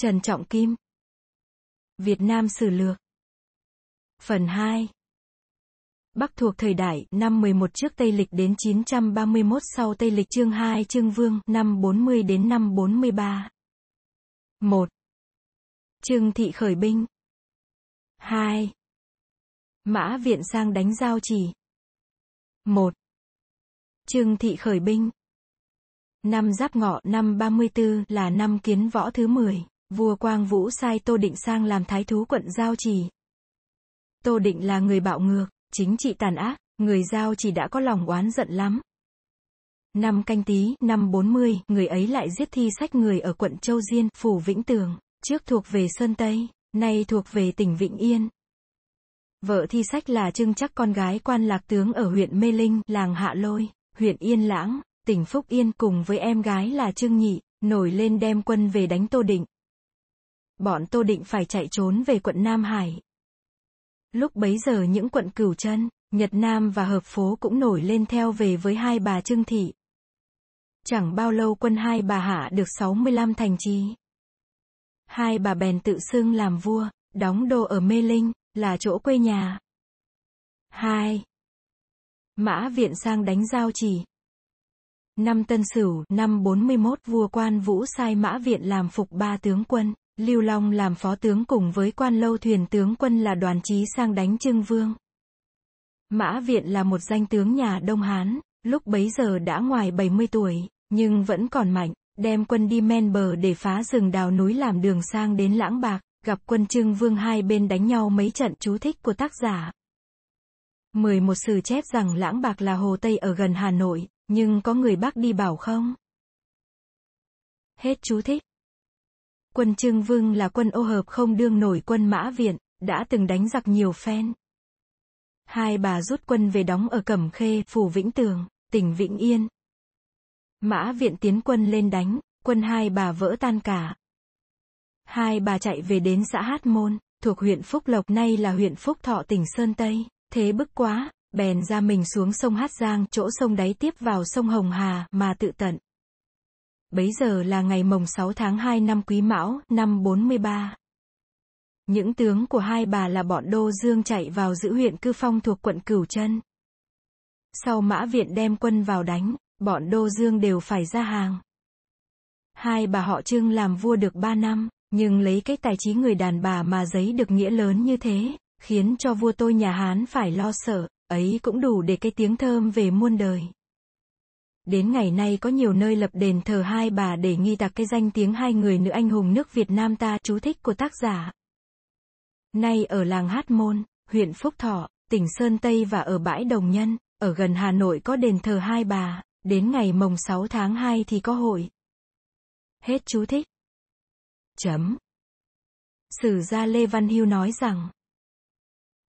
Trần Trọng Kim Việt Nam Sử Lược Phần 2 Bắc thuộc thời đại, năm 11 trước Tây lịch đến 931 sau Tây lịch chương 2 chương vương, năm 40 đến năm 43. 1. Trương Thị khởi binh. 2. Mã Viện sang đánh giao chỉ. 1. Trương Thị khởi binh. Năm Giáp Ngọ năm 34 là năm kiến võ thứ 10, vua Quang Vũ sai Tô Định sang làm thái thú quận Giao Trì. Tô Định là người bạo ngược, chính trị tàn ác, người Giao Trì đã có lòng oán giận lắm. Năm canh tí, năm 40, người ấy lại giết thi sách người ở quận Châu Diên, phủ Vĩnh Tường, trước thuộc về Sơn Tây, nay thuộc về tỉnh Vĩnh Yên. Vợ thi sách là Trưng chắc con gái quan lạc tướng ở huyện Mê Linh, làng Hạ Lôi, huyện Yên Lãng, tỉnh Phúc Yên cùng với em gái là Trương Nhị, nổi lên đem quân về đánh Tô Định. Bọn Tô Định phải chạy trốn về quận Nam Hải. Lúc bấy giờ những quận Cửu Chân, Nhật Nam và Hợp Phố cũng nổi lên theo về với hai bà Trương Thị. Chẳng bao lâu quân hai bà hạ được 65 thành trì. Hai bà bèn tự xưng làm vua, đóng đô ở Mê Linh, là chỗ quê nhà. 2. Mã Viện sang đánh giao chỉ. Năm Tân Sửu, năm 41 vua quan Vũ sai Mã Viện làm phục ba tướng quân, Lưu Long làm phó tướng cùng với quan lâu thuyền tướng quân là đoàn trí sang đánh Trưng Vương. Mã Viện là một danh tướng nhà Đông Hán, lúc bấy giờ đã ngoài 70 tuổi, nhưng vẫn còn mạnh, đem quân đi men bờ để phá rừng đào núi làm đường sang đến Lãng Bạc, gặp quân Trưng Vương hai bên đánh nhau mấy trận chú thích của tác giả. 11 sử chép rằng Lãng Bạc là hồ Tây ở gần Hà Nội, nhưng có người Bắc đi bảo không? Hết chú thích. Quân Trương Vương là quân ô hợp không đương nổi quân Mã Viện, đã từng đánh giặc nhiều phen. Hai bà rút quân về đóng ở Cẩm Khê, Phủ Vĩnh Tường, tỉnh Vĩnh Yên. Mã Viện tiến quân lên đánh, quân hai bà vỡ tan cả. Hai bà chạy về đến xã Hát Môn, thuộc huyện Phúc Lộc nay là huyện Phúc Thọ tỉnh Sơn Tây, thế bức quá, bèn ra mình xuống sông Hát Giang, chỗ sông đáy tiếp vào sông Hồng Hà, mà tự tận. Bấy giờ là ngày mồng 6 tháng 2 năm Quý Mão, năm 43. Những tướng của hai bà là bọn Đô Dương chạy vào giữ huyện Cư Phong thuộc quận Cửu Chân. Sau mã viện đem quân vào đánh, bọn Đô Dương đều phải ra hàng. Hai bà họ Trương làm vua được ba năm, nhưng lấy cái tài trí người đàn bà mà giấy được nghĩa lớn như thế, khiến cho vua tôi nhà Hán phải lo sợ, ấy cũng đủ để cái tiếng thơm về muôn đời. Đến ngày nay có nhiều nơi lập đền thờ hai bà để nghi tạc cái danh tiếng hai người nữ anh hùng nước Việt Nam ta chú thích của tác giả. Nay ở làng Hát Môn, huyện Phúc Thọ, tỉnh Sơn Tây và ở bãi Đồng Nhân, ở gần Hà Nội có đền thờ hai bà, đến ngày mồng 6 tháng 2 thì có hội. Hết chú thích. Chấm. Sử gia Lê Văn Hưu nói rằng,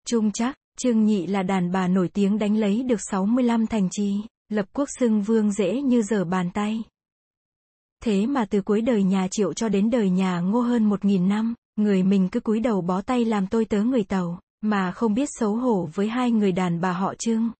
Trung chắc, Trương Nhị là đàn bà nổi tiếng đánh lấy được 65 thành trì, lập quốc xưng vương dễ như giở bàn tay. Thế mà từ cuối đời nhà Triệu cho đến đời nhà Ngô hơn một nghìn năm, người mình cứ cúi đầu bó tay làm tôi tớ người tàu, mà không biết xấu hổ với hai người đàn bà họ Trương.